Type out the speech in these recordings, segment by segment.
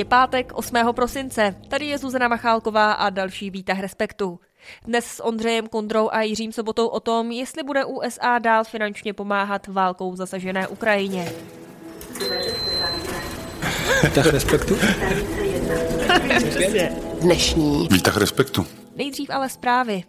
Je pátek 8. prosince. Tady je Zuzana Machálková a další výtah Respektu. Dnes s Ondřejem Kondrou a Jiřím Sobotou o tom, jestli bude USA dál finančně pomáhat válkou zasažené Ukrajině. Výtah Respektu? Dnešní. Výtah Respektu. Nejdřív ale zprávy.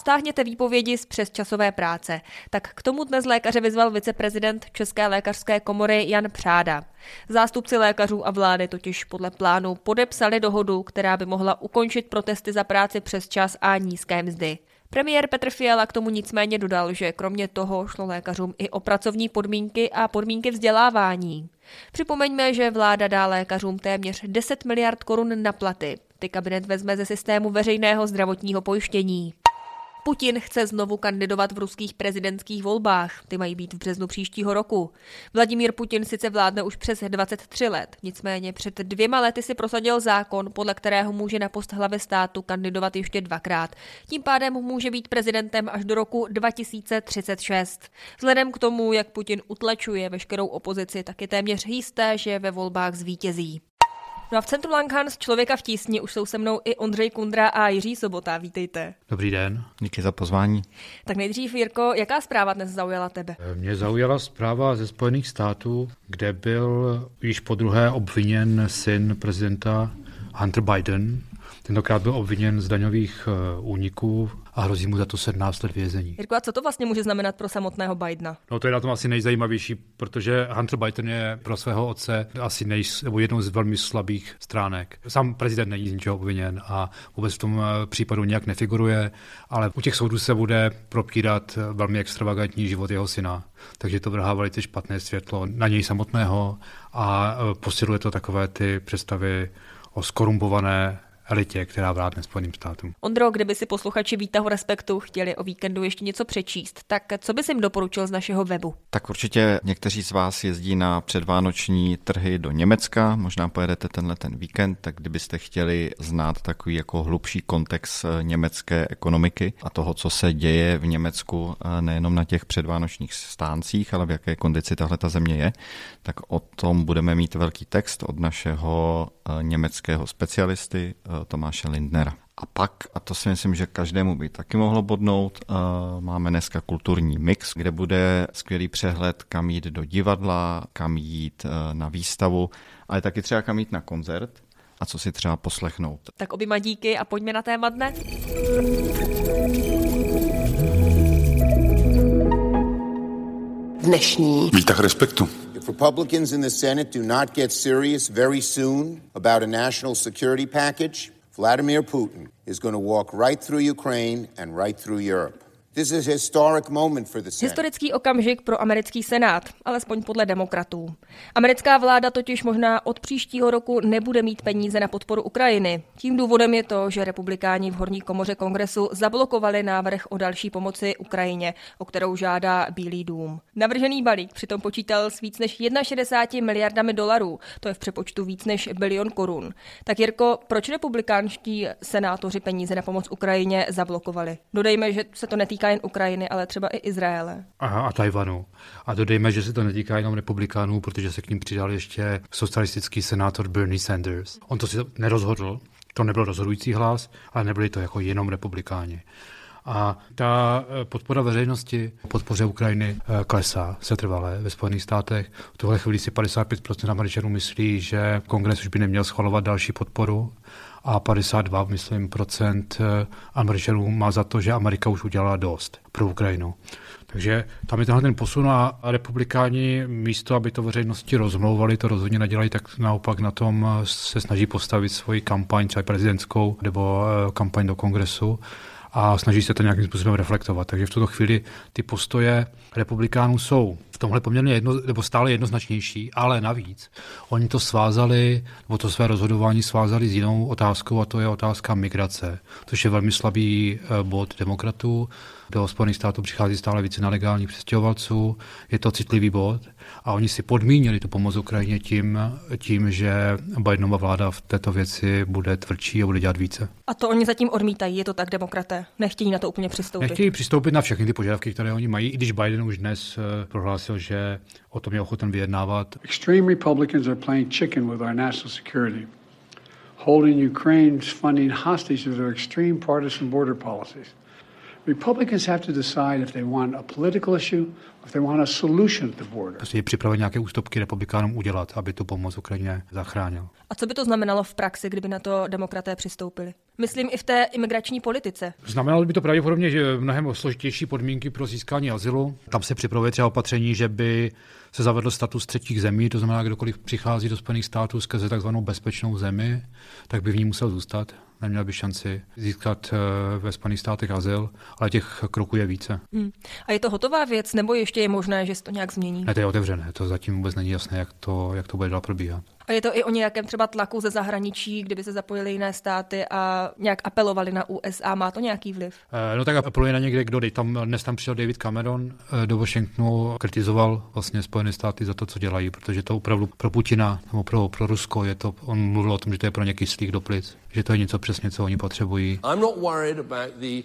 Stáhněte výpovědi z přesčasové práce. Tak k tomu dnes lékaře vyzval viceprezident České lékařské komory Jan Přáda. Zástupci lékařů a vlády totiž podle plánu podepsali dohodu, která by mohla ukončit protesty za práci přes čas a nízké mzdy. Premiér Petr Fiala k tomu nicméně dodal, že kromě toho šlo lékařům i o pracovní podmínky a podmínky vzdělávání. Připomeňme, že vláda dá lékařům téměř 10 miliard korun na platy. Ty kabinet vezme ze systému veřejného zdravotního pojištění. Putin chce znovu kandidovat v ruských prezidentských volbách. Ty mají být v březnu příštího roku. Vladimír Putin sice vládne už přes 23 let, nicméně před dvěma lety si prosadil zákon, podle kterého může na post hlavy státu kandidovat ještě dvakrát. Tím pádem může být prezidentem až do roku 2036. Vzhledem k tomu, jak Putin utlačuje veškerou opozici, tak je téměř jisté, že ve volbách zvítězí. No a v centru Langhans Člověka v tísni už jsou se mnou i Ondřej Kundra a Jiří Sobota. Vítejte. Dobrý den. Díky za pozvání. Tak nejdřív, Jirko, jaká zpráva dnes zaujala tebe? Mě zaujala zpráva ze Spojených států, kde byl již po druhé obviněn syn prezidenta Hunter Biden. Tentokrát byl obviněn z daňových eh, úniků a hrozí mu za to 17 let vězení. Jirko, a co to vlastně může znamenat pro samotného Bidena? No to je na tom asi nejzajímavější, protože Hunter Biden je pro svého otce asi nej, nebo jednou z velmi slabých stránek. Sám prezident není z ničeho obviněn a vůbec v tom eh, případu nějak nefiguruje, ale u těch soudů se bude propírat velmi extravagantní život jeho syna. Takže to vrhá velice špatné světlo na něj samotného a eh, posiluje to takové ty představy o skorumpované elitě, která vládne Spojeným státům. Ondro, kdyby si posluchači Výtahu Respektu chtěli o víkendu ještě něco přečíst, tak co bys jim doporučil z našeho webu? Tak určitě někteří z vás jezdí na předvánoční trhy do Německa, možná pojedete tenhle ten víkend, tak kdybyste chtěli znát takový jako hlubší kontext eh, německé ekonomiky a toho, co se děje v Německu eh, nejenom na těch předvánočních stáncích, ale v jaké kondici tahle ta země je, tak o tom budeme mít velký text od našeho eh, německého specialisty Tomáše Lindnera. A pak, a to si myslím, že každému by taky mohlo bodnout, uh, máme dneska kulturní mix, kde bude skvělý přehled, kam jít do divadla, kam jít uh, na výstavu, ale taky třeba kam jít na koncert a co si třeba poslechnout. Tak oběma díky a pojďme na téma dne. Dnešní. Výtah respektu. If Republicans in the Senate do not get serious very soon about a national security package, Vladimir Putin is going to walk right through Ukraine and right through Europe. Historický okamžik pro americký senát, alespoň podle demokratů. Americká vláda totiž možná od příštího roku nebude mít peníze na podporu Ukrajiny. Tím důvodem je to, že republikáni v horní komoře kongresu zablokovali návrh o další pomoci Ukrajině, o kterou žádá Bílý dům. Navržený balík přitom počítal s víc než 61 miliardami dolarů, to je v přepočtu víc než bilion korun. Tak Jirko, proč republikánští senátoři peníze na pomoc Ukrajině zablokovali? Dodejme, že se to netýká netýká jen Ukrajiny, ale třeba i Izraele. Aha, a Tajvanu. A dodejme, že se to netýká jenom republikánů, protože se k ním přidal ještě socialistický senátor Bernie Sanders. On to si nerozhodl, to nebyl rozhodující hlas, ale nebyli to jako jenom republikáni. A ta eh, podpora veřejnosti podpoře Ukrajiny eh, klesá se trvalé ve Spojených státech. V tuhle chvíli si 55% Američanů myslí, že kongres už by neměl schvalovat další podporu a 52, myslím, procent eh, Američanů má za to, že Amerika už udělala dost pro Ukrajinu. Takže tam je tenhle ten posun a republikáni místo, aby to veřejnosti rozmlouvali, to rozhodně nedělají, tak naopak na tom se snaží postavit svoji kampaň, třeba prezidentskou nebo kampaň do kongresu a snaží se to nějakým způsobem reflektovat. Takže v tuto chvíli ty postoje republikánů jsou tomhle poměrně jedno, nebo stále jednoznačnější, ale navíc oni to svázali, nebo to své rozhodování svázali s jinou otázkou a to je otázka migrace, což je velmi slabý eh, bod demokratů. Do Spojených států přichází stále více nelegálních přestěhovalců, je to citlivý bod a oni si podmínili tu pomoc Ukrajině tím, tím, že Bidenova vláda v této věci bude tvrdší a bude dělat více. A to oni zatím odmítají, je to tak demokraté? Nechtějí na to úplně přistoupit? Nechtějí přistoupit na všechny ty požadavky, které oni mají, i když Biden už dnes eh, prohlásil, prohlásil, že o tom je ochoten vyjednávat. Extreme Republicans are playing chicken with our national security, holding Ukraine's funding hostage to their extreme partisan border policies. Republicans have to decide if they want a political issue or if they want a solution to the border. Prostě je připraven nějaké ústupky republikánům udělat, aby tu pomoc Ukrajině zachránil. A co by to znamenalo v praxi, kdyby na to demokraté přistoupili? Myslím i v té imigrační politice. Znamenalo by to pravděpodobně že mnohem složitější podmínky pro získání azylu. Tam se připravuje třeba opatření, že by se zavedl status třetích zemí, to znamená, kdokoliv přichází do Spojených států skrze takzvanou bezpečnou zemi, tak by v ní musel zůstat neměl by šanci získat eh, ve Spojených státech azyl, ale těch kroků je více. Hmm. A je to hotová věc, nebo ještě je možné, že se to nějak změní? Ne, to je otevřené, to zatím vůbec není jasné, jak to, jak to bude dál probíhat. A je to i o nějakém třeba tlaku ze zahraničí, kdyby se zapojili jiné státy a nějak apelovali na USA. Má to nějaký vliv? Eh, no tak apeluje na někde, kdo tam, dnes tam přišel David Cameron eh, do Washingtonu, kritizoval vlastně Spojené státy za to, co dělají, protože to opravdu pro Putina nebo pro, pro Rusko je to, on mluvil o tom, že to je pro ně kyslík do plic, že to je něco přesně, co oni potřebují. I'm not worried about the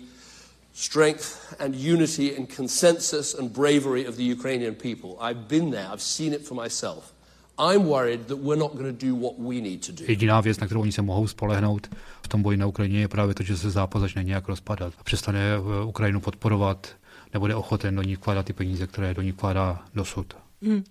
strength and unity and consensus and bravery of the Ukrainian people. I've been there, I've seen it for myself. I'm worried that we're not going to do what we need to do. Jediná věc, na kterou oni se mohou spolehnout v tom boji na Ukrajině, je právě to, že se zápas začne nějak rozpadat. Přestane eh, Ukrajinu podporovat, nebude ochoten do ní vkládat ty peníze, které do ní vkládá dosud. Hmm.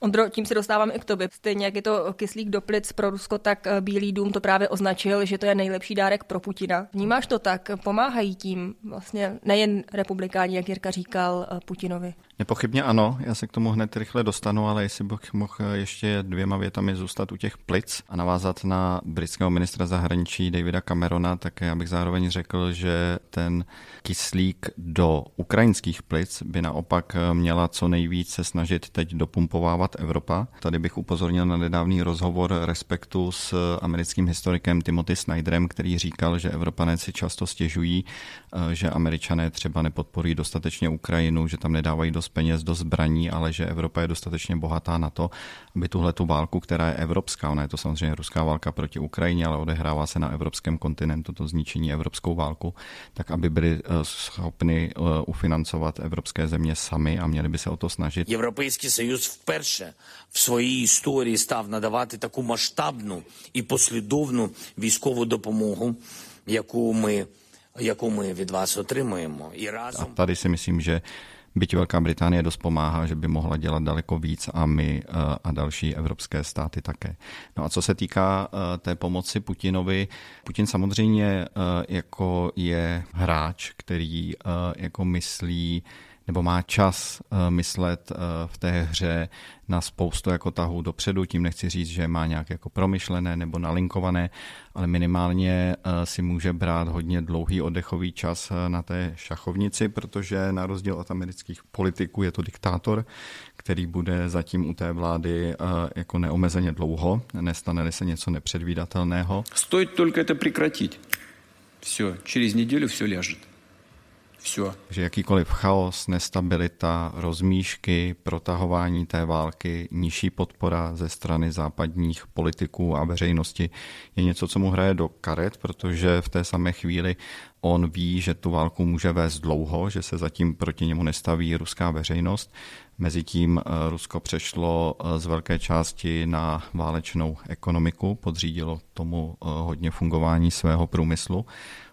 Ondro, tím se dostávám i k tobě. Stejně jak je to kyslík do plic pro Rusko, tak eh, Bílý dům to právě označil, že to je nejlepší dárek pro Putina. Vnímáš to tak? Pomáhají tím vlastně nejen republikáni, jak Jirka říkal, eh, Putinovi? Nepochybně ano, já se k tomu hned rychle dostanu, ale jestli bych mohl ještě dvěma větami zůstat u těch plic a navázat na britského ministra zahraničí Davida Camerona, tak já bych zároveň řekl, že ten kyslík do ukrajinských plic by naopak měla co nejvíc se snažit teď dopumpovávat Evropa. Tady bych upozornil na nedávný rozhovor Respektu s americkým historikem Timothy Snyderem, který říkal, že Evropané si často stěžují, eh, že američané třeba nepodporují dostatečně Ukrajinu, že tam nedávají dost peněz, dost zbraní, ale že Evropa je dostatečně bohatá na to, aby tuhle tu válku, která je evropská, ona je to samozřejmě ruská válka proti Ukrajině, ale odehrává se na evropském kontinentu, to zničení evropskou válku, tak aby byli eh, schopni eh, ufinancovat evropské země sami a měli by se o to snažit. Evropský Союз вперше в своїй історії став надавати таку масштабну і послідовну військову допомогу, яку ми яку ми від вас отримуємо. І разом a tady si myslím, že byť Velká Británie dost pomáhá, že by mohla dělat daleko víc a my eh, a další evropské státy také. No a co se týká eh, té pomoci Putinovi, Putin samozřejmě eh, jako je hráč, který jako myslí nebo má čas uh, myslet uh, v té hře na spoustu jako tahů dopředu, tím nechci říct, že má nějak jako promyšlené nebo nalinkované, ale minimálně uh, si může brát hodně dlouhý oddechový čas na té šachovnici, protože na rozdíl od amerických politiků je to diktátor, který bude zatím u té vlády jako neomezeně dlouho, nestane se něco nepředvídatelného. Stojí только to překratit. Все, через неделю все ляжет. Все. Že jakýkoliv chaos, nestabilita, rozmíšky, protahování té války, nižší podpora ze strany západních politiků a veřejnosti je něco, co mu hraje do karet, protože v té samé chvíli on ví, že tu válku může vést dlouho, že se zatím proti němu nestaví ruská veřejnost. Mezitím eh, Rusko přešlo eh, z velké části na válečnou ekonomiku, podřídilo tomu eh, hodně fungování svého průmyslu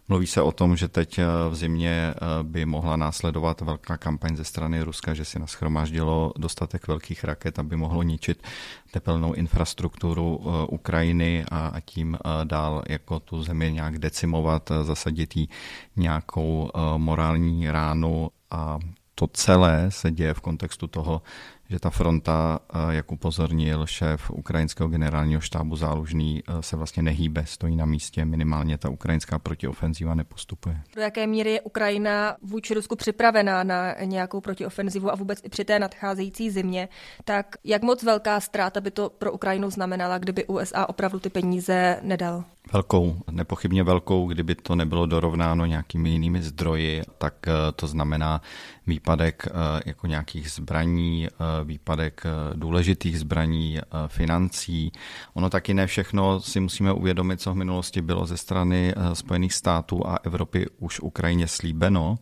Mluví se o tom, že teď eh, v zimě eh, by mohla následovat velká kampaň ze strany Ruska, že si naschromáždilo dostatek velkých raket, aby mohlo ničit tepelnou infrastrukturu eh, Ukrajiny a tím dál jako tu zemi nějak decimovat, zasadit jí nějakou morální ránu. A to celé se děje v kontextu toho, že ta fronta, eh, jak upozornil šéf ukrajinského generálního štábu zálužný, eh, se vlastně nehýbe, stojí na místě, minimálně ta ukrajinská protiofenzíva nepostupuje. Do jaké míry je Ukrajina vůči Rusku připravená na nějakou protiofenzivu a vůbec i při té nadcházející zimě, tak jak moc velká ztráta by to pro Ukrajinu znamenala, kdyby USA opravdu ty peníze nedal? Velkou, nepochybně velkou, kdyby to nebylo dorovnáno nějakými jinými zdroji, tak eh, to znamená výpadek jako nějakých zbraní, výpadek eh, důležitých zbraní, eh, financí. Ono taky ne všechno si musíme uvědomit, co v minulosti bylo ze strany eh, Spojených států a Evropy už Ukrajině slíbeno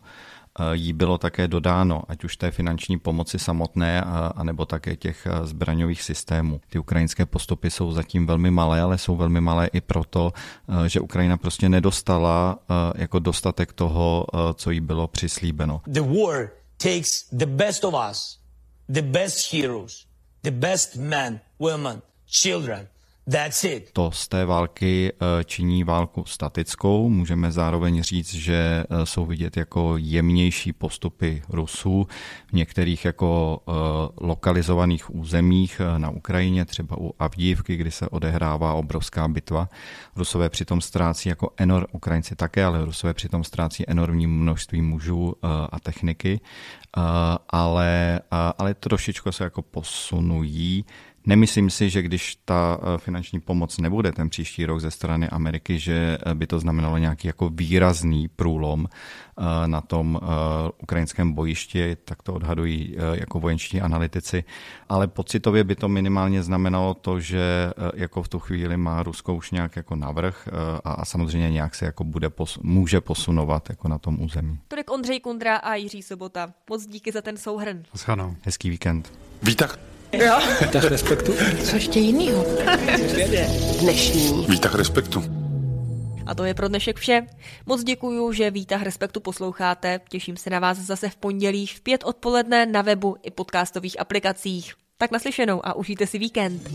jí bylo také dodáno, ať už té finanční pomoci samotné, anebo také těch zbraňových systémů. Ty ukrajinské postupy jsou zatím velmi malé, ale jsou velmi malé i proto, že Ukrajina prostě nedostala jako dostatek toho, co jí bylo přislíbeno. The war takes the best of us, the best heroes, the best men, women, children, That's it. To z té války eh, činí válku statickou. Můžeme zároveň říct, že eh, jsou vidět jako jemnější postupy Rusů v některých jako eh, lokalizovaných územích na Ukrajině, třeba u Avdívky, kdy se odehrává obrovská bitva. Rusové přitom ztrácí jako enor, Ukrajinci také, ale Rusové přitom ztrácí enormní množství mužů a techniky, ale, ale trošičku se jako posunují Nemyslím si, že když ta eh, finanční pomoc nebude ten příští rok ze strany Ameriky, že eh, by to znamenalo nějaký jako výrazný průlom eh, na tom ukrajinském bojišti, tak to odhadují jako vojenští analytici, ale pocitově by to minimálně znamenalo to, že jako v tu chvíli má Rusko už nějak jako navrh a, a samozřejmě nějak se jako bude pos, může posunovat jako na tom území. Tolik Ondřej Kundra a Jiří Sobota. Moc díky za ten souhrn. Hezký víkend. Vítah. Jo. Výtah respektu. Co ještě jinýho? Dnešní. Výtah respektu. A to je pro dnešek vše. Moc děkuju, že výtah Respektu posloucháte. Těším se na vás zase v pondělí v pět odpoledne na webu i podcastových aplikacích. Tak naslyšenou a užijte si víkend.